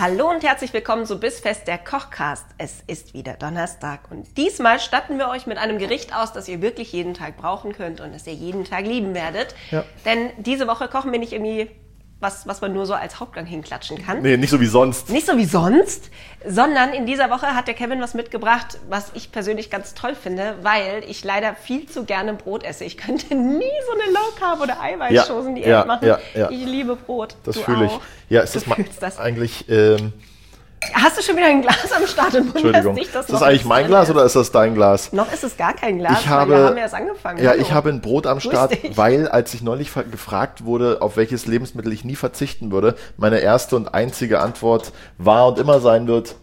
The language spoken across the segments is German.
Hallo und herzlich willkommen zu Bissfest der Kochcast. Es ist wieder Donnerstag und diesmal statten wir euch mit einem Gericht aus, das ihr wirklich jeden Tag brauchen könnt und das ihr jeden Tag lieben werdet. Ja. Denn diese Woche kochen wir nicht irgendwie was, was man nur so als Hauptgang hinklatschen kann. Nee, nicht so wie sonst. Nicht so wie sonst, sondern in dieser Woche hat der Kevin was mitgebracht, was ich persönlich ganz toll finde, weil ich leider viel zu gerne Brot esse. Ich könnte nie so eine Low Carb oder Eiweißschoßen-Diät ja, machen. ja, ja. Ich liebe Brot. Das fühle ich. Ja, es Du ist das. eigentlich. Ähm, Hast du schon wieder ein Glas am Start und Entschuldigung. dich, dass ist das eigentlich mein Glas ist? oder ist das dein Glas? Noch ist es gar kein Glas, Ich habe, wir haben erst angefangen. ja, Hallo. ich habe ein Brot am Start, weil als ich neulich gefragt wurde, auf welches Lebensmittel ich nie verzichten würde, meine erste und einzige Antwort war und immer sein wird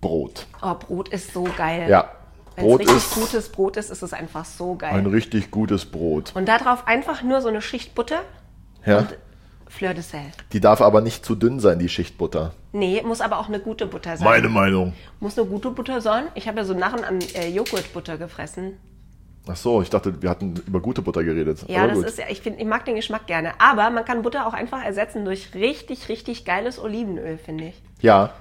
Brot. Oh, Brot ist so geil. Ja, Wenn es richtig ist gutes Brot ist, ist es einfach so geil. ein richtig gutes Brot. und darauf einfach nur so eine Schicht Butter Ja, und Fleur de Sel. die darf aber nicht zu dünn sein, die Schicht Butter. Nee, muss aber auch eine gute Butter sein. Meine Meinung. Muss eine gute Butter sein. Ich habe ja so Narren an äh, Joghurtbutter gefressen. Ach so, ich dachte, wir hatten über gute Butter geredet. Ja, aber das gut. ist ja, ich finde, ich mag den Geschmack gerne. Aber man kann Butter auch einfach ersetzen durch richtig, richtig geiles Olivenöl, finde ich. Ja,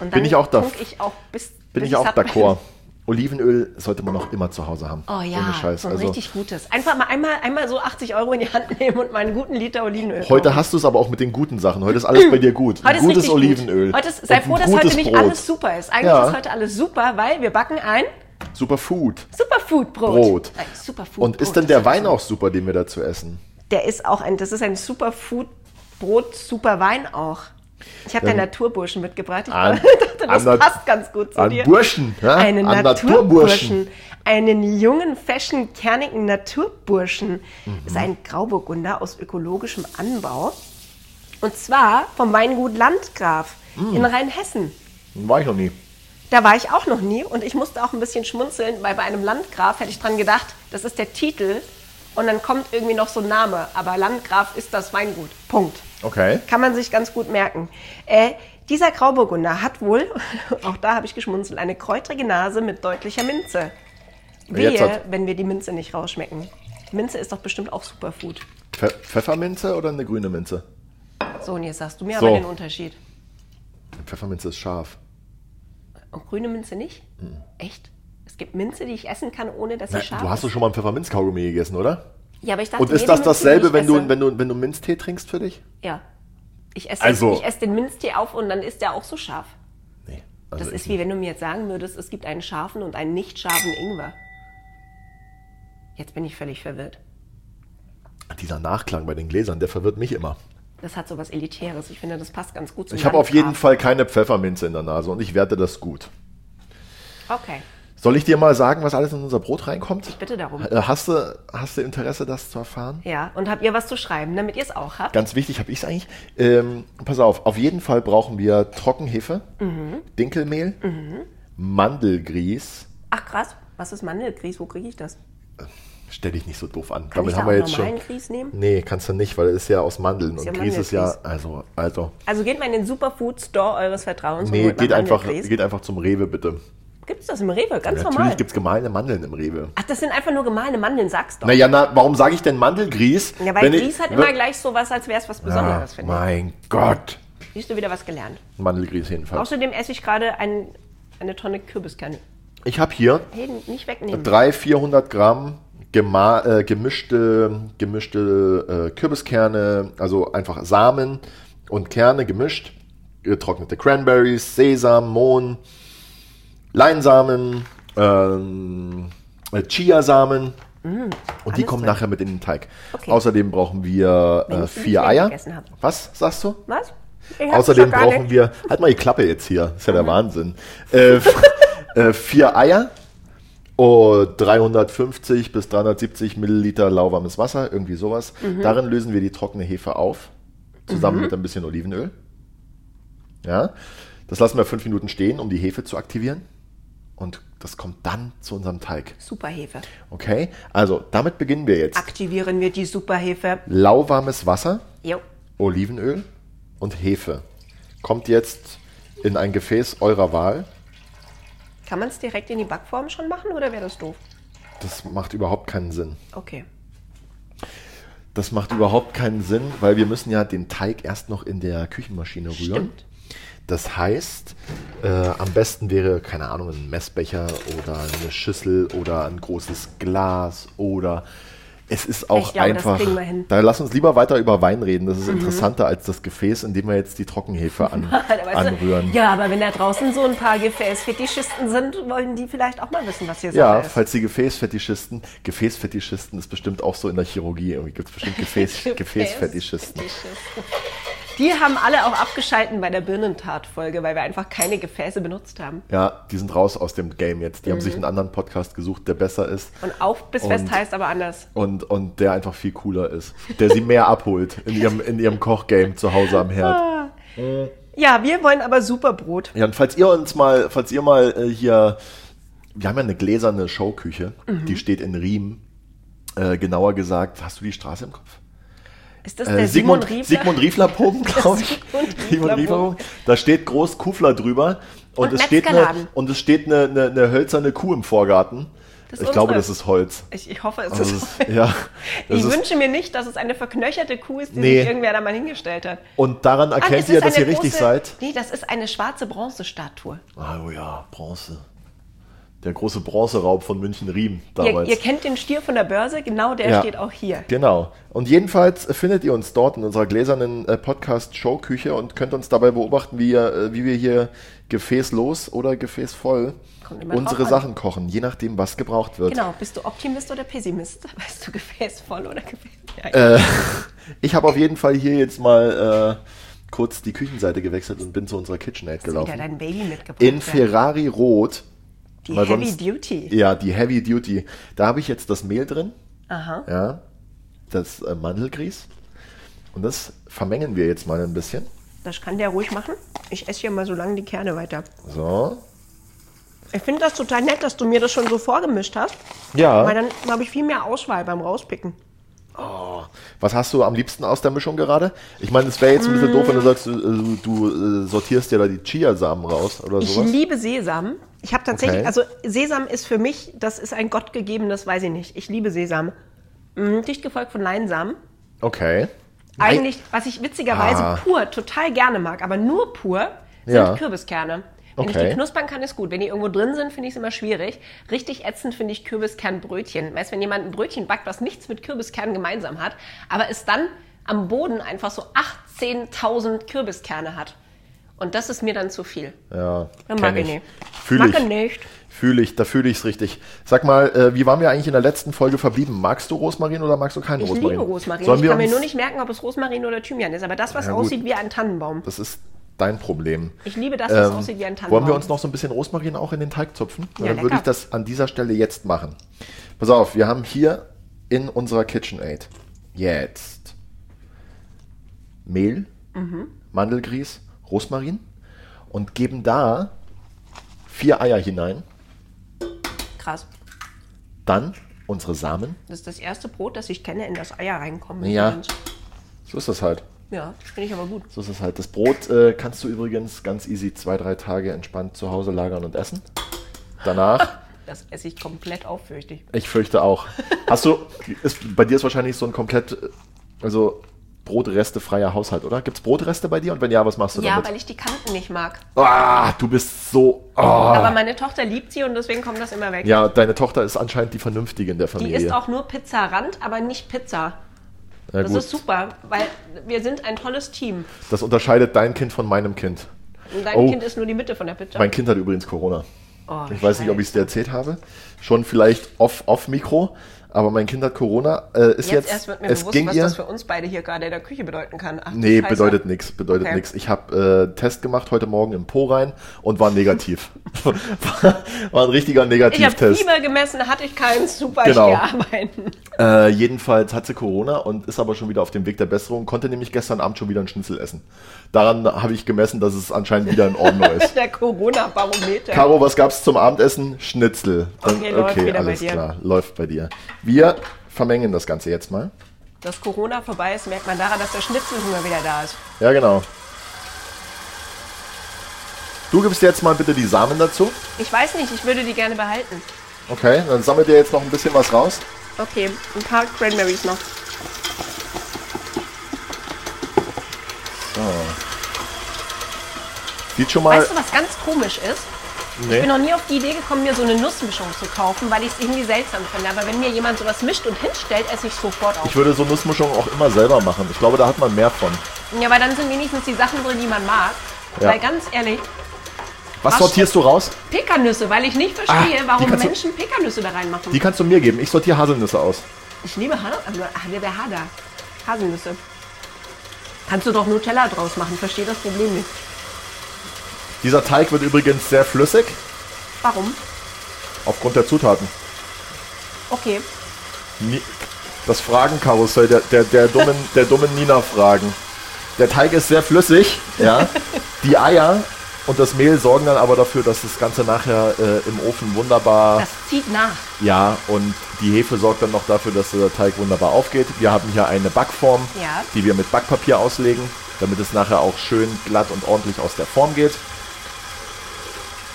Und Bin ich auch da- ich auch bis bin bis ich auch d'accord. Olivenöl sollte man auch immer zu Hause haben. Oh ja, Ohne Scheiß. so ein Also, richtig gutes. Einfach mal einmal, einmal so 80 Euro in die Hand nehmen und mal einen guten Liter Olivenöl heute hast du es aber auch mit den guten Sachen. Heute ist alles bei dir gut. Heute Ein ist gutes Olivenöl. Gut. Heute ist, sei froh, dass heute nicht Brot. alles super ist. Eigentlich Ja. ist heute alles super, weil wir backen ein Super Food. Superfood-Brot. Brot. Ein Superfood Und ist denn der Wein auch super, den wir dazu essen? Der ist auch ein, das ist ein Superfood-Brot, super Wein auch. Ich habe den Naturburschen mitgebracht. Ich An- dachte, das passt ganz gut zu an dir. Burschen, ja? Einen An Naturburschen. Einen jungen, fashion, kernigen Naturburschen. Mhm. Ist ein Grauburgunder aus ökologischem Anbau. Und zwar vom Weingut Landgraf Mhm. in Rheinhessen. War ich noch nie. Da war ich auch noch nie und ich musste auch ein bisschen schmunzeln, weil bei einem Landgraf hätte ich dran gedacht, das ist der Titel und dann kommt irgendwie noch so ein Name. Aber Landgraf ist das Weingut. Punkt. Okay. Kann man sich ganz gut merken. Äh, dieser Grauburgunder hat wohl, auch da habe ich geschmunzelt, eine kräutrige Nase mit deutlicher Minze. Wehe, wenn wir die Minze nicht rausschmecken. Minze ist doch bestimmt auch Superfood. Pfe Pfefferminze oder eine grüne Minze? So, und jetzt sagst du mir So. aber den Unterschied. Pfefferminze ist scharf. Und grüne Minze nicht? Echt? Es gibt Minze, die ich essen kann, ohne dass sie Na, scharf du hast ist. doch schon mal einen Pfefferminz-Kaugummi gegessen, oder? Ja, aber ich dachte, Und ist das dasselbe, ich wenn du, wenn, du, wenn du Minztee trinkst für dich? Ja. Ich esse, Also- ich esse den Minztee auf und dann ist der auch so scharf. Nee. Das also ist ich wie wenn du mir jetzt sagen würdest, es gibt einen scharfen und einen nicht scharfen Ingwer. Jetzt bin ich völlig verwirrt. Dieser Nachklang bei den Gläsern, der verwirrt mich immer. Das hat so was Elitäres. Ich finde, das passt ganz gut zum Ich habe auf jeden. Fall keine Pfefferminze in der Nase und ich werte das gut. Okay, Soll ich dir mal sagen, was alles in unser Brot reinkommt? bitte darum. Äh, Hast du, hast du Interesse, das zu erfahren? Ja, und habt ihr was zu schreiben, damit ihr es auch habt? Ganz wichtig, habe ich es eigentlich. Ähm, pass auf, auf jeden Fall brauchen wir Trockenhefe, Mhm. Dinkelmehl, Mandelgrieß. Ach krass, was ist Mandelgrieß? Wo kriege ich das? Stell dich nicht so doof an. Kann ich da auch normalen Grieß nehmen? Nee, kannst du nicht, weil es ist ja aus Mandeln. Ist und ja Grieß ist ja, also, also. Also geht mal in den Superfood Store eures Vertrauens und Nee, mal geht einfach, Mandelgrieß. geht einfach zum Rewe, bitte. Gibt's das im Rewe? Ganz normal. Natürlich gibt es gemahlene Mandeln im Rewe. Ach, das sind einfach nur gemahlene Mandeln, sag's doch. Naja, na, warum sage ich denn Mandelgrieß? Ja, weil wenn ich- Grieß hat immer gleich so was, als wäre es was Ah, Besonderes, finde ich. mein Gott. Siehst du wieder was gelernt. Mandelgrieß jedenfalls. Außerdem esse ich gerade ein, eine Tonne Kürbiskerne. Ich habe hier Hey, nicht wegnehmen. 300, 400 Gramm äh, gemischte, gemischte äh, Kürbiskerne, also einfach Samen und Kerne gemischt, getrocknete Cranberries, Sesam, Mohn, Leinsamen, ähm, äh, Chiasamen. Und die Mm, kommen drin. nachher mit in den Teig. Okay. Außerdem brauchen wir äh, vier Eier. Was sagst du? Was? Außerdem brauchen nicht. wir, halt mal die Klappe jetzt hier, das ist ja der Wahnsinn. Äh, äh, vier Eier und 350 bis 370 Milliliter lauwarmes Wasser, irgendwie sowas. Mhm. Darin lösen wir die trockene Hefe auf, zusammen mit ein bisschen Olivenöl. Ja. Das lassen wir fünf Minuten stehen, um die Hefe zu aktivieren. Und das kommt dann zu unserem Teig. Superhefe. Okay? Also, damit beginnen wir jetzt. Aktivieren wir die Superhefe. Lauwarmes Wasser, Jo. Olivenöl und Hefe. Kommt jetzt in ein Gefäß eurer Wahl. Kann man es direkt in die Backform schon machen oder wäre das doof? Das macht überhaupt keinen Sinn. Okay. Das macht überhaupt keinen Sinn, weil wir müssen ja den Teig erst noch in der Küchenmaschine rühren. Stimmt. Das heißt, äh, am besten wäre, keine Ahnung, ein Messbecher oder eine Schüssel oder ein großes Glas oder es ist auch glaube, das einfach. kriegen wir hin. Mhm. Da lass uns lieber weiter über Wein reden. Das ist interessanter als das Gefäß, in dem wir jetzt die Trockenhefe an, anrühren. Ja, aber wenn da draußen so ein paar Gefäßfetischisten sind, wollen die vielleicht auch mal wissen, was hier Ja, Sache ist. falls die Gefäßfetischisten, Gefäßfetischisten ist bestimmt auch so in der Chirurgie. Irgendwie gibt es bestimmt Gefäß, Gefäßfetischisten. Die haben alle auch abgeschalten bei der Birnentat-Folge, weil wir einfach keine Gefäße benutzt haben. Ja, die sind raus aus dem Game jetzt. Die haben Mhm. sich einen anderen Podcast gesucht, der besser ist. Und auch bis fest heißt aber anders. und, und der einfach viel cooler ist. Der sie mehr abholt in ihrem, in ihrem Kochgame zu Hause am Herd. Ja, wir wollen aber Superbrot. Ja, und falls ihr uns mal, falls ihr mal äh, hier, wir haben ja eine gläserne Showküche, Mhm. die steht in Riem. Äh, genauer gesagt, hast du die Straße im Kopf? Ist das Äh, der Sigmund, Simon Riefler? Sigmund glaube ich. Sigmund Sigmund. Riefler-Bogen. Da steht groß Kufler drüber. Und, Und es steht eine, und es steht eine, eine, eine hölzerne Kuh im Vorgarten. Ich ist glaube, unsere. das ist Holz. Ich, ich hoffe, es Also ist. ist, ja, das ich ist, wünsche mir nicht, dass es eine verknöcherte Kuh ist, die Nee. sich irgendwer da mal hingestellt hat. und daran Ah, erkennt es ihr, dass ihr eine richtig große- seid. Nee, das ist eine schwarze Bronzestatue. Ah, Oh ja, Bronze. Der große Bronzeraub von München-Riem Ihr, damals. ihr kennt den Stier von der Börse, genau der Ja. steht auch hier. Genau. Und jedenfalls findet ihr uns dort in unserer gläsernen äh, Podcast-Showküche und könnt uns dabei beobachten, wie, ihr, äh, wie wir hier gefäßlos oder gefäßvoll unsere an. Sachen kochen, je nachdem, was gebraucht wird. Genau, bist du Optimist oder Pessimist? Weißt du, gefäßvoll oder gefäß... Ja, Äh, ich habe auf jeden Fall hier jetzt mal äh, kurz die Küchenseite gewechselt und bin zu unserer KitchenAid du wieder gelaufen. dein Baby mitgebracht. In. Ferrari Rot. Die weil Heavy sonst- Duty. Ja, die Heavy Duty. Da habe ich jetzt das Mehl drin. Aha. Ja, das äh, Mandelgrieß. Und das vermengen wir jetzt mal ein bisschen. Das kann der ruhig machen. Ich esse hier mal so lange die Kerne weiter. So. Ich finde das total nett, dass du mir das schon so vorgemischt hast. Ja. Weil dann habe ich viel mehr Auswahl beim Rauspicken. Was hast du am liebsten aus der Mischung gerade? Ich meine, es wäre jetzt ein bisschen doof, wenn du sagst, du, du äh, sortierst dir da die Chiasamen raus oder Ich sowas. liebe Sesam. Ich habe tatsächlich, Okay. also Sesam ist für mich, das ist ein gottgegebenes, weiß ich nicht. Ich liebe Sesam. Mhm, dicht gefolgt von Leinsamen. Okay. Eigentlich, was ich witzigerweise Ah. pur total gerne mag, aber nur pur, sind Ja. Kürbiskerne. Wenn ich Okay. die knuspern kann, ist gut. Wenn die irgendwo drin sind, finde ich es immer schwierig. Richtig ätzend finde ich Kürbiskernbrötchen. Weißt, wenn jemand ein Brötchen backt, was nichts mit Kürbiskernen gemeinsam hat, aber es dann am Boden einfach so 18.000 Kürbiskerne hat. Und das ist mir dann zu viel. Ja, kenn mag ich nicht. Fühle Mag ich. ich nicht. Fühle ich, da fühle ich es richtig. Sag mal, äh, wie waren wir eigentlich in der letzten Folge verblieben? Magst du Rosmarin oder magst du keinen Ich Rosmarin? liebe Rosmarin. Sollen ich wir kann mir nur nicht merken, ob es Rosmarin oder Thymian ist. Aber das, was Ja, aussieht wie ein Tannenbaum. Das ist dein Problem. Ich liebe das, was Ähm, aussieht wie ein Tannenbaum. Wollen wir uns noch so ein bisschen Rosmarin auch in den Teig zupfen? Ja, Dann würde ich das an dieser Stelle jetzt machen. Pass auf, wir haben hier in unserer KitchenAid jetzt Mehl, Mhm. Mandelgrieß, Rosmarin und geben da vier Eier hinein. Krass. Dann unsere Samen. Das ist das erste Brot, das ich kenne, in das Eier reinkommen. Ja. So ist das halt. Ja, finde ich aber gut. So ist es halt. Das Brot äh, kannst du übrigens ganz easy zwei, drei Tage entspannt zu Hause lagern und essen. Danach, Das esse ich komplett auf, fürchte ich. ich fürchte auch. Hast du, ist, bei dir ist wahrscheinlich so ein komplett, äh, also brotrestefreier Haushalt, oder? Gibt es Brotreste bei dir? Und wenn ja, was machst du Ja, damit? weil ich die Kanten nicht mag. ah, du bist so. ah. Aber meine Tochter liebt sie und deswegen kommt das immer weg. Ja, deine Tochter ist anscheinend die Vernünftige in der Die Familie. isst auch nur Pizzarand, aber nicht Pizza. Ja, Das gut. ist super, weil wir sind ein tolles Team. Das unterscheidet dein Kind von meinem Kind. Und dein Oh. Kind ist nur die Mitte von der Pizza. Mein Kind hat übrigens Corona. Oh, ich weiß nicht, ob ich es dir erzählt habe. Schon vielleicht off, off Mikro. Aber mein Kind hat Corona. Äh, ist Jetzt, jetzt, erst wird mir es bewusst, ging was ihr. das für uns beide hier gerade in der Küche bedeuten kann. Ach, Nee, Scheiße. bedeutet nichts, bedeutet Okay. nichts. Ich habe äh, Test gemacht heute Morgen im Po rein und war negativ. war, war ein richtiger Ich habe Negativtest. Fieber gemessen, hatte ich keins, super, Genau. ich arbeiten. Äh, jedenfalls hat sie Corona und ist aber schon wieder auf dem Weg der Besserung. Konnte nämlich gestern Abend schon wieder ein Schnitzel essen. Daran habe ich gemessen, dass es anscheinend wieder in Ordnung ist. Der Corona-Barometer. Caro, was gab's zum Abendessen? Schnitzel. Okay, wieder bei alles klar, läuft bei dir. Wir vermengen das Ganze jetzt mal. Dass Corona vorbei ist, merkt man daran, dass der Schnitzelhunger wieder da ist. Ja, genau. Du gibst jetzt mal bitte die Samen dazu. Ich weiß nicht, ich würde die gerne behalten. Okay, dann sammelt ihr jetzt noch ein bisschen was raus. Okay, ein paar Cranberries noch. Sieht schon mal. Weißt du, was ganz komisch ist? Ich nee. bin noch nie auf die Idee gekommen, mir so eine Nussmischung zu kaufen, weil ich es irgendwie seltsam finde. Aber wenn mir jemand sowas mischt und hinstellt, esse ich sofort auf. Ich würde so Nussmischungen auch immer selber machen. Ich glaube, da hat man mehr von. Ja, weil dann sind wenigstens die Sachen drin, die man mag. Ja. Weil ganz ehrlich, Was Was- sortierst du raus? Pekannüsse, weil ich nicht verstehe, Ah, warum kannst du- Menschen Pekannüsse da reinmachen. Die kannst du mir geben. Ich sortiere Haselnüsse aus. Ich also der Hader. Haselnüsse. Kannst du doch Nutella draus machen, verstehe das Problem nicht. Dieser Teig wird übrigens sehr flüssig Warum? aufgrund der Zutaten. Okay. Ni- Das Fragenkarussell der, der, der, dummen, der dummen Nina-Fragen. Der Teig ist sehr flüssig, ja. Die Eier und das Mehl sorgen dann aber dafür, dass das Ganze nachher äh, im Ofen wunderbar, Das zieht nach. ja, und die Hefe sorgt dann noch dafür, dass der Teig wunderbar aufgeht. Wir haben hier eine Backform, Ja. die wir mit Backpapier auslegen, damit es nachher auch schön glatt und ordentlich aus der Form geht.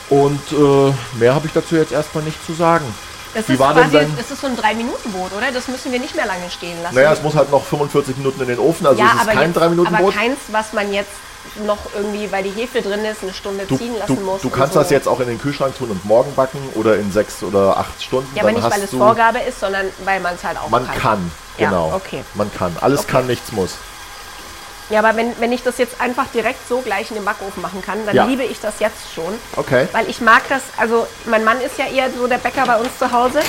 Und äh, mehr habe ich dazu jetzt erstmal nicht zu sagen. Das ist quasi, dein- das ist so ein 3-Minuten-Brot, oder? Das müssen wir nicht mehr lange stehen lassen. Naja, es muss halt noch 45 Minuten in den Ofen, also ja, es ist kein jetzt, 3 Minuten aber Brot. keins, was man jetzt noch irgendwie, weil die Hefe drin ist, eine Stunde Du, ziehen du, lassen muss. du kannst so. das jetzt auch in den Kühlschrank tun und morgen backen oder in sechs oder acht Stunden. Ja, aber nicht, weil es du, Vorgabe ist, sondern weil man es halt auch Man kann. kann, Ja, genau. okay. Man kann. Alles Okay. kann, nichts muss. Ja, aber wenn, wenn ich das jetzt einfach direkt so gleich in den Backofen machen kann, dann Ja. liebe ich das jetzt schon. Okay. Weil ich mag das, also mein Mann ist ja eher so der Bäcker bei uns zu Hause.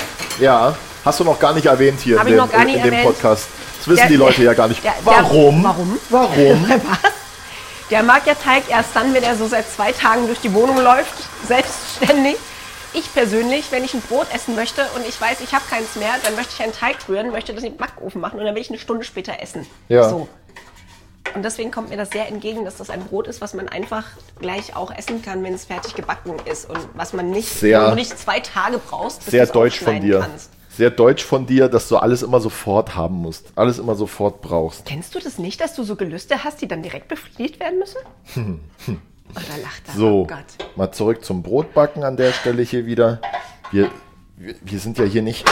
Ja, hast du noch gar nicht erwähnt hier Hab in, dem, in, in dem. Podcast. Das wissen Der- die Leute ja gar nicht. der- der- warum? warum? Warum? Was? Der mag ja Teig erst dann, wenn er so seit zwei Tagen durch die Wohnung läuft, selbstständig. Ich persönlich, wenn ich ein Brot essen möchte und ich weiß, ich habe keins mehr, dann möchte ich einen Teig rühren, möchte das im Backofen machen und dann will ich eine Stunde später essen. Ja. So. Und deswegen kommt mir das sehr entgegen, dass das ein Brot ist, was man einfach gleich auch essen kann, wenn es fertig gebacken ist und was man nicht, Sehr- nicht zwei Tage brauchst, bis Sehr deutsch von dir. kannst. Sehr deutsch von dir, dass du alles immer sofort haben musst. Alles immer sofort brauchst. Kennst du das nicht, dass du so Gelüste hast, die dann direkt befriedigt werden müssen? Oh, da lacht er. So, Oh Gott. mal zurück zum Brotbacken an der Stelle hier wieder. Wir, wir, wir sind ja hier nicht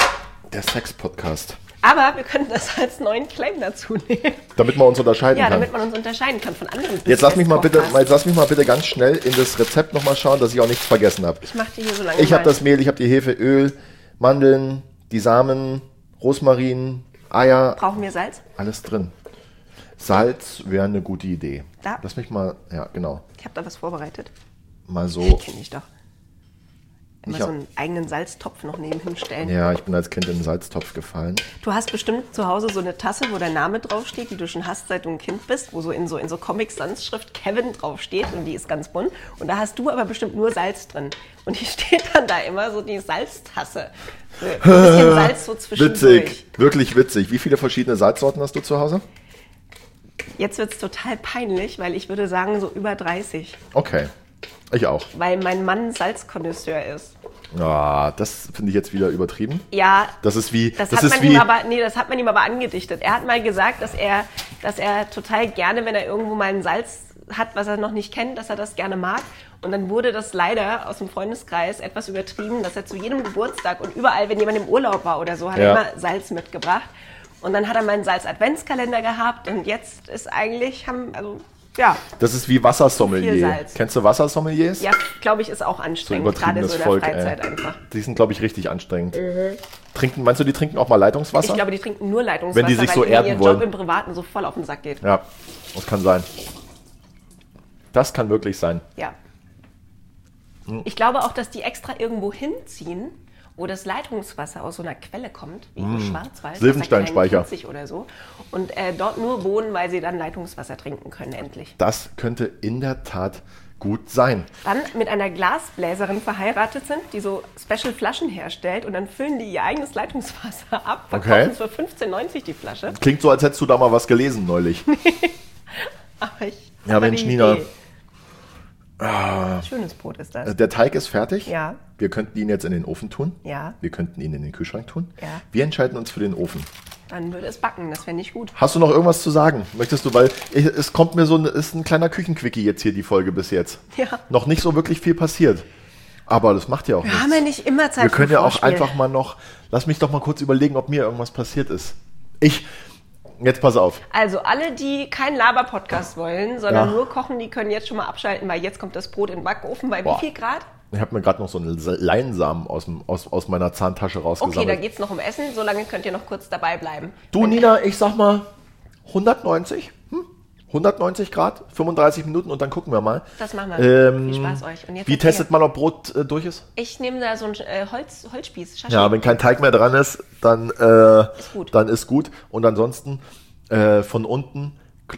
der Sex-Podcast. Aber wir können das als neuen Claim dazu nehmen. Damit man uns unterscheiden Ja, kann. damit man uns unterscheiden kann von anderen Jetzt lass mich mal bitte, jetzt lass mich mal bitte ganz schnell in das Rezept nochmal schauen, dass ich auch nichts vergessen habe. Ich mach dir hier so lange Ich habe das Mehl, ich habe die Hefe, Öl, Mandeln, die Samen, Rosmarin, Eier, Brauchen wir Salz? alles drin. Salz wäre eine gute Idee. Da. Lass mich mal, ja genau, Ich habe da was vorbereitet. mal so. Kenn ich doch. Immer so einen eigenen Salztopf noch nebenhin stellen. Ja, ich bin als Kind in den Salztopf gefallen. Du hast bestimmt zu Hause so eine Tasse, wo der Name draufsteht, die du schon hast, seit du ein Kind bist, wo so in so, in so Comic-Sans-Schrift Kevin draufsteht und die ist ganz bunt. Und da hast du aber bestimmt nur Salz drin. Und hier steht dann da immer so die Salztasse. So ein bisschen Salz so zwischendurch. Witzig, wirklich witzig. Wie viele verschiedene Salzsorten hast du zu Hause? Jetzt wird es total peinlich, weil ich würde sagen so über 30. Okay, ich auch. Weil mein Mann Salzkonnoisseur ist. Ah, das finde ich jetzt wieder übertrieben. Ja, Das ist wie, Das, das, hat man ihm aber, nee, das hat man ihm aber angedichtet. Er hat mal gesagt, dass er, dass er total gerne, wenn er irgendwo mal ein Salz hat, was er noch nicht kennt, dass er das gerne mag. Und dann wurde das leider aus dem Freundeskreis etwas übertrieben, dass er zu jedem Geburtstag und überall, wenn jemand im Urlaub war oder so, hat Ja. er immer Salz mitgebracht. Und dann hat er mal einen Salz-Adventskalender gehabt und jetzt ist eigentlich, haben, also, ja, das ist wie Wassersommelier. Kennst du Wassersommeliers? ja, glaube ich, ist auch So anstrengend, gerade übertriebenes so in der Volk, Freizeit ey. einfach. Die sind, glaube ich, richtig anstrengend. Trinken, meinst du, die trinken auch mal Leitungswasser? Ich glaube, die trinken nur Leitungswasser, Wenn die sich weil so erden ihr wollen. Job im Privaten so voll auf den Sack geht. ja, das kann sein. Das kann wirklich sein. Ja. Hm. Ich glaube auch, dass die extra irgendwo hinziehen wo das Leitungswasser aus so einer Quelle kommt, wie im Schwarzwald. Ist ja kein oder so. Und äh, dort nur wohnen, weil sie dann Leitungswasser trinken können, endlich. Das könnte in der Tat gut sein. Dann mit einer Glasbläserin verheiratet sind, die so Special-Flaschen herstellt und dann füllen die ihr eigenes Leitungswasser ab, verkaufen Okay. für 15,90 die Flasche. Klingt so, als hättest du da mal was gelesen neulich. Aber ich Ja, mal Mensch, Nina. Idee. Schönes Brot ist das. Äh, Der Teig ist fertig. Ja. Wir könnten ihn jetzt in den Ofen tun. Ja. Wir könnten ihn in den Kühlschrank tun. Ja. Wir entscheiden uns für den Ofen. Dann würde es backen, das wäre nicht gut. Hast du noch irgendwas zu sagen? Möchtest du, weil ich, es kommt mir so, ein- ist ein kleiner Küchenquickie jetzt hier die Folge bis jetzt. Ja. Noch nicht so wirklich viel passiert. Aber das macht ja auch Wir nichts. haben ja nicht immer Zeit Wir können ja auch einfach mal noch, lass mich doch mal kurz überlegen, ob mir irgendwas passiert ist. Ich, jetzt pass auf. Also alle, die keinen Laber-Podcast wollen, sondern Ja. nur kochen, die können jetzt schon mal abschalten, weil jetzt kommt das Brot in den Backofen. Bei Boah. wie viel Grad? Ich habe mir gerade noch so einen Leinsamen aus, dem, aus, aus meiner Zahntasche Okay, da rausgesammelt. geht's noch um Essen. Solange könnt ihr noch kurz dabei bleiben. du, Nina, ich sag mal 190. Hm? 190 Grad, 35 Minuten und dann gucken wir mal. Das machen wir. Ähm, Viel Spaß euch. Wie testet man, ob Brot äh, durch ist? Ich nehme da so einen äh, Holz, Holzspieß. Schaschlik. Ja, wenn kein Teig mehr dran ist, dann äh, Ist gut. dann ist gut. Und ansonsten äh, von unten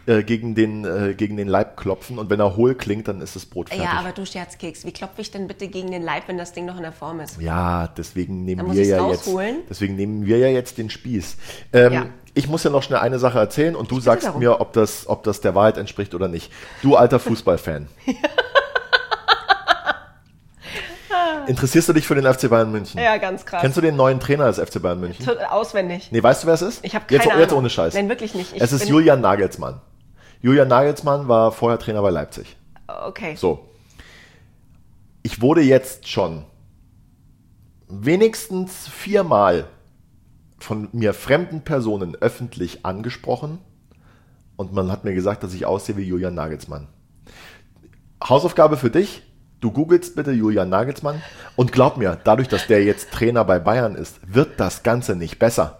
äh, gegen, den, äh, gegen den Leib klopfen und wenn er hohl klingt, dann ist das Brot fertig. Ja, aber du Scherzkeks, wie klopfe ich denn bitte gegen den Leib, wenn das Ding noch in der Form ist? Ja, deswegen nehmen wir ja jetzt, deswegen nehmen wir ja jetzt den Spieß. Ähm, Ja. Ich muss ja noch schnell eine Sache erzählen und du sagst darum. mir, ob das, ob das der Wahrheit entspricht oder nicht. Du alter Fußballfan. Interessierst du dich für den FC Bayern München? Ja, ganz krass. Kennst du den neuen Trainer des FC Bayern München? Auswendig. Nee, weißt du, wer es ist? Ich habe keine jetzt, Ahnung. Jetzt ohne Scheiß. Nein, wirklich nicht. Ich es ist Julian Nagelsmann. Julian Nagelsmann war vorher Trainer bei Leipzig. Okay. So. Ich wurde jetzt schon wenigstens viermal von mir fremden Personen öffentlich angesprochen und man hat mir gesagt, dass ich aussehe wie Julian Nagelsmann. Hausaufgabe für dich. Du googelst bitte Julian Nagelsmann und glaub mir, dadurch, dass der jetzt Trainer bei Bayern ist, wird das Ganze nicht besser.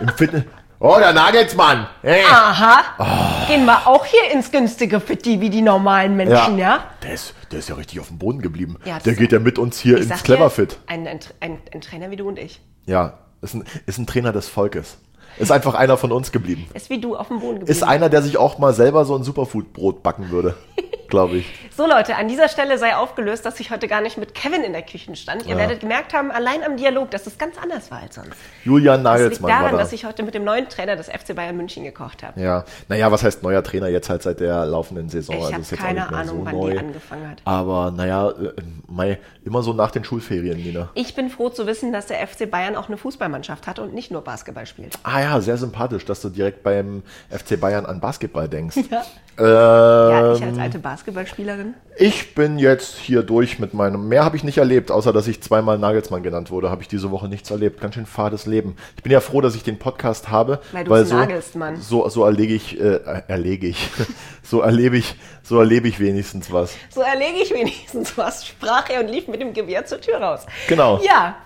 Im Fitness. Oh, der Nagelsmann! Hey. Aha. Gehen wir auch hier ins günstige Fitti wie die normalen Menschen, ja? Der, ist, der ist ja richtig auf dem Boden geblieben. Ja, der geht ja mit uns hier ins Cleverfit. Ein, ein, ein, ein Trainer wie du und ich. Ja, ist ein, ist ein Trainer des Volkes. Ist einfach einer von uns geblieben. Ist wie du auf dem Boden geblieben. Ist einer, der sich auch mal selber so ein Superfood-Brot backen würde, glaube ich. So Leute, an dieser Stelle sei aufgelöst, dass ich heute gar nicht mit Kevin in der Küche stand. Ihr Ja. werdet gemerkt haben, allein am Dialog, dass es ganz anders war als sonst. Julian Das liegt Nagelsmann daran, da. dass ich heute mit dem neuen Trainer des FC Bayern München gekocht habe. Ja, naja, was heißt neuer Trainer jetzt halt seit der laufenden Saison? Ich Also habe keine Ahnung, so wann neu. die angefangen hat. Aber naja, äh, Mai, immer so nach den Schulferien, Nina. Ich bin froh zu wissen, dass der FC Bayern auch eine Fußballmannschaft hat und nicht nur Basketball spielt. Ah ja, sehr sympathisch, dass du direkt beim FC Bayern an Basketball denkst. Ja. Ähm, Ja, ich als alte Basketballspielerin. Ich bin jetzt hier durch mit meinem. Mehr habe ich nicht erlebt, außer dass ich zweimal Nagelsmann genannt wurde. Habe ich diese Woche nichts erlebt. Ganz schön fades Leben. Ich bin ja froh, dass ich den Podcast habe, Weil du weil so, nagelst, Mann. so so erlege ich, äh, erlege ich, so erlebe ich, so erlebe ich wenigstens was. So erlege ich wenigstens was, sprach er und lief mit dem Gewehr zur Tür raus. Genau. Ja.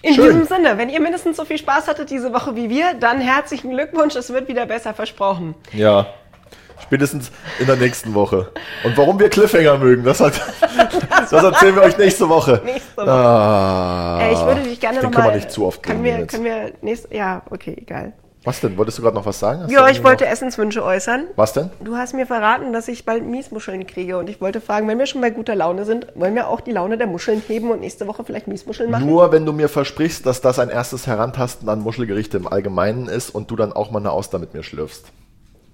In Schön. diesem Sinne, wenn ihr mindestens so viel Spaß hattet diese Woche wie wir, dann herzlichen Glückwunsch, es wird wieder besser versprochen. Ja. Spätestens in der nächsten Woche. Und warum wir Cliffhanger mögen, das, hat, das erzählen wir euch nächste Woche. Nächste Woche. Ah, Äh, ich würde dich gerne den nochmal. können wir nicht zu oft können wir, jetzt. können wir nächst, Ja, okay, egal. Was denn? Wolltest du gerade noch was sagen? Hast Ja, ich wollte noch- Essenswünsche äußern. Was denn? Du hast mir verraten, dass ich bald Miesmuscheln kriege und ich wollte fragen, wenn wir schon bei guter Laune sind, wollen wir auch die Laune der Muscheln heben und nächste Woche vielleicht Miesmuscheln machen? Nur wenn du mir versprichst, dass das ein erstes Herantasten an Muschelgerichte im Allgemeinen ist und du dann auch mal eine Auster mit mir schlürfst.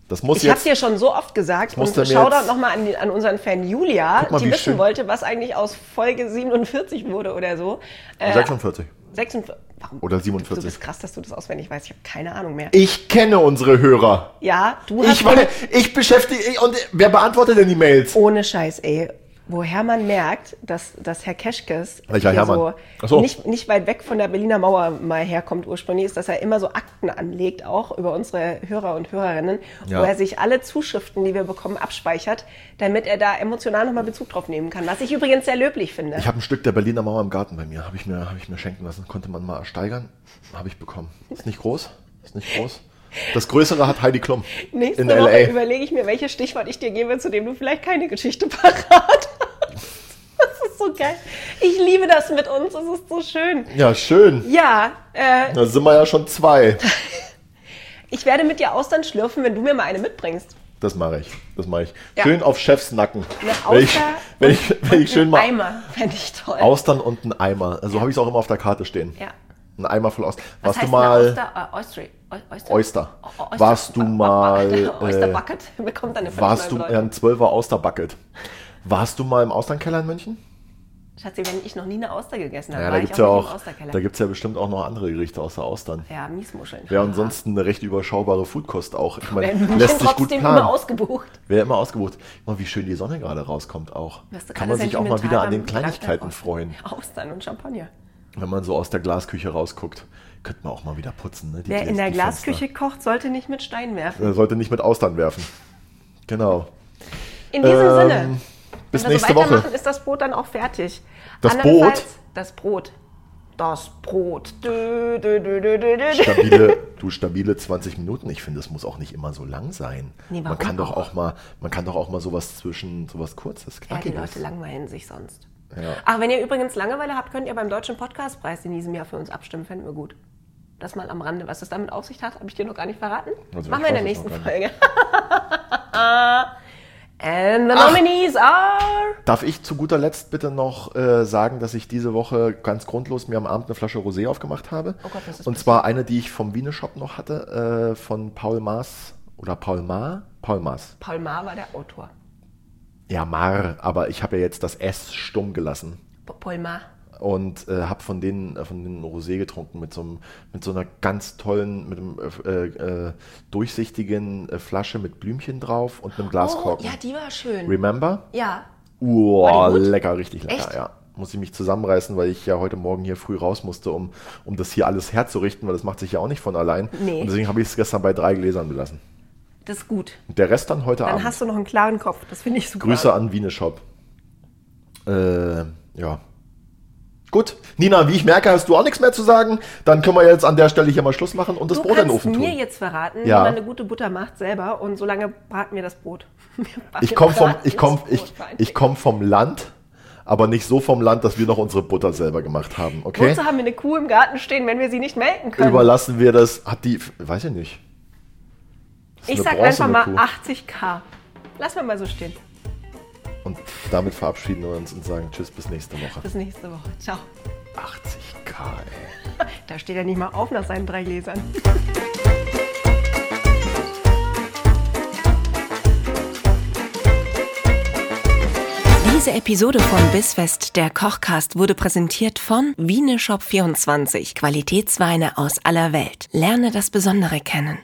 Das muss Ich habe dir schon so oft gesagt und du Shoutout nochmal an, an unseren Fan Julia, mal, die wissen schön. wollte, was eigentlich aus Folge 47 wurde oder so. Äh, 46 46. Warum? oder Du 47. bist krass, dass du das auswendig weißt. Ich habe keine Ahnung mehr. Ich kenne unsere Hörer. Ja, du hast Ich, weiß, ich beschäftige. ich- Und wer beantwortet denn die Mails? ohne Scheiß, ey. Woher man merkt, dass, dass Herr Keschkes so, so. Nicht, nicht weit weg von der Berliner Mauer mal herkommt ursprünglich, ist, dass er immer so Akten anlegt, auch über unsere Hörer und Hörerinnen, Ja. wo er sich alle Zuschriften, die wir bekommen, abspeichert, damit er da emotional nochmal Bezug drauf nehmen kann. Was ich übrigens sehr löblich finde. Ich habe ein Stück der Berliner Mauer im Garten bei mir. Habe ich, mir- hab ich mir schenken lassen. Konnte man mal ersteigern. Habe ich bekommen. Ist nicht groß. Ist nicht groß. Das Größere hat Heidi Klum. Nächste in Woche L.A. überlege ich mir, welches Stichwort ich dir gebe, zu dem du vielleicht keine Geschichte parat ist so geil. Ich liebe das mit uns, es ist so schön. Ja, schön. Ja, äh, Da sind wir ja schon zwei. ich werde mit dir Austern schlürfen, wenn du mir mal eine mitbringst. Das mache ich. Das mache ich. Ja. Schön auf Chefs Nacken. Eine Wenn ich, Auster wenn ich, wenn ich schön Ein mal Eimer, fände ich toll. Austern und ein Eimer. Also habe ich es auch immer auf der Karte stehen. Ja. Ein Eimer voll Austern. Was Warst heißt du mal Oyster, äh, Oyster, Oy- Oyster? Oyster? Oyster. Warst du mal Oyster äh, Bucket bekommt eine warst du ja, ein 12er Austerbucket? Warst du mal im Austernkeller in München? Schatzi, wenn ich noch nie eine Auster gegessen habe, Ja, da ich gibt es ja auch da gibt's ja bestimmt auch noch andere Gerichte außer Austern. ja, Miesmuscheln. Wäre ansonsten eine recht überschaubare Foodkost auch. Ich meine, lässt sich gut trotzdem planen. immer ausgebucht. Wäre immer ausgebucht. Mal, wie schön die Sonne gerade rauskommt auch. Du Kann man sich auch mal wieder an den Kleinigkeiten freuen. Austern und Champagner. Wenn man so aus der Glasküche rausguckt, könnte man auch mal wieder putzen. Ne? Wer in der. Glasküche kocht, sollte nicht mit Stein werfen. Er sollte nicht mit Austern werfen. Genau. In diesem Ähm, Sinne. Bis wenn wir nächste so weitermachen, Woche. ist das Brot dann auch fertig. Das Brot? Das Brot. Das Brot. Dö, dö, dö. Stabile, du stabile 20 Minuten. Ich finde, es muss auch nicht immer so lang sein. Nee, man kann doch auch? mal, man kann doch auch mal sowas zwischen, sowas kurzes, Ja, die knackiges. Leute langweilen sich sonst. Ja. Ach, wenn ihr übrigens Langeweile habt, könnt ihr beim Deutschen Podcastpreis in diesem Jahr für uns abstimmen. Fänden wir gut. Das mal am Rande. Was das damit auf sich hat, habe ich dir noch gar nicht verraten. Also Machen wir in der nächsten Folge. And the nominees are... Darf ich zu guter Letzt bitte noch äh, sagen, dass ich diese Woche ganz grundlos mir am Abend eine Flasche Rosé aufgemacht habe? Oh Gott, was ist Und zwar eine, die ich vom Wiener Shop noch hatte, äh, von Paul Maas oder Paul Maar? Paul Maas. Paul Maar war der Autor. Ja, Mar, aber ich habe ja jetzt das S stumm gelassen. Pa- Paul Maar. Und äh, habe von denen äh, von den Rosé getrunken mit so einem mit so einer ganz tollen mit einem äh, äh, durchsichtigen äh, Flasche mit Blümchen drauf und einem Oh, Glaskorken. ja, die war schön. Remember? Ja. Uah, gut? lecker, richtig lecker, Echt? ja. Muss ich mich zusammenreißen, weil ich ja heute Morgen hier früh raus musste, um, um das hier alles herzurichten, weil das macht sich ja auch nicht von allein. Nee. Und deswegen habe ich es gestern bei drei Gläsern belassen. Das ist gut. Und der Rest dann heute Dann Abend. hast du noch einen klaren Kopf. Das finde ich super. Grüße an Wiener Shop. Äh, ja. Gut. Nina, wie ich merke, hast du auch nichts mehr zu sagen. Dann können wir jetzt an der Stelle hier mal Schluss machen und das Du Brot in den kannst Ofen mir tun. jetzt verraten, Ja. wie man eine gute Butter macht selber und solange braten wir das Brot. Wir Ich komme vom, ich komm, ich, ich komm vom Land, aber nicht so vom Land, dass wir noch unsere Butter selber gemacht haben. Okay? Wozu haben wir eine Kuh im Garten stehen, wenn wir sie nicht melken können? Überlassen wir das. Hat die. Weiß ich nicht. Ich sag einfach mal bronzene 80k. Lass mal mal so stehen. Und damit verabschieden wir uns und sagen Tschüss bis nächste Woche. Bis nächste Woche. Ciao. 80k, ey. Da steht er nicht mal auf nach seinen drei Gläsern. Diese Episode von Bissfest, der Kochcast, wurde präsentiert von Wieneshop24, Qualitätsweine aus aller Welt. Lerne das Besondere kennen.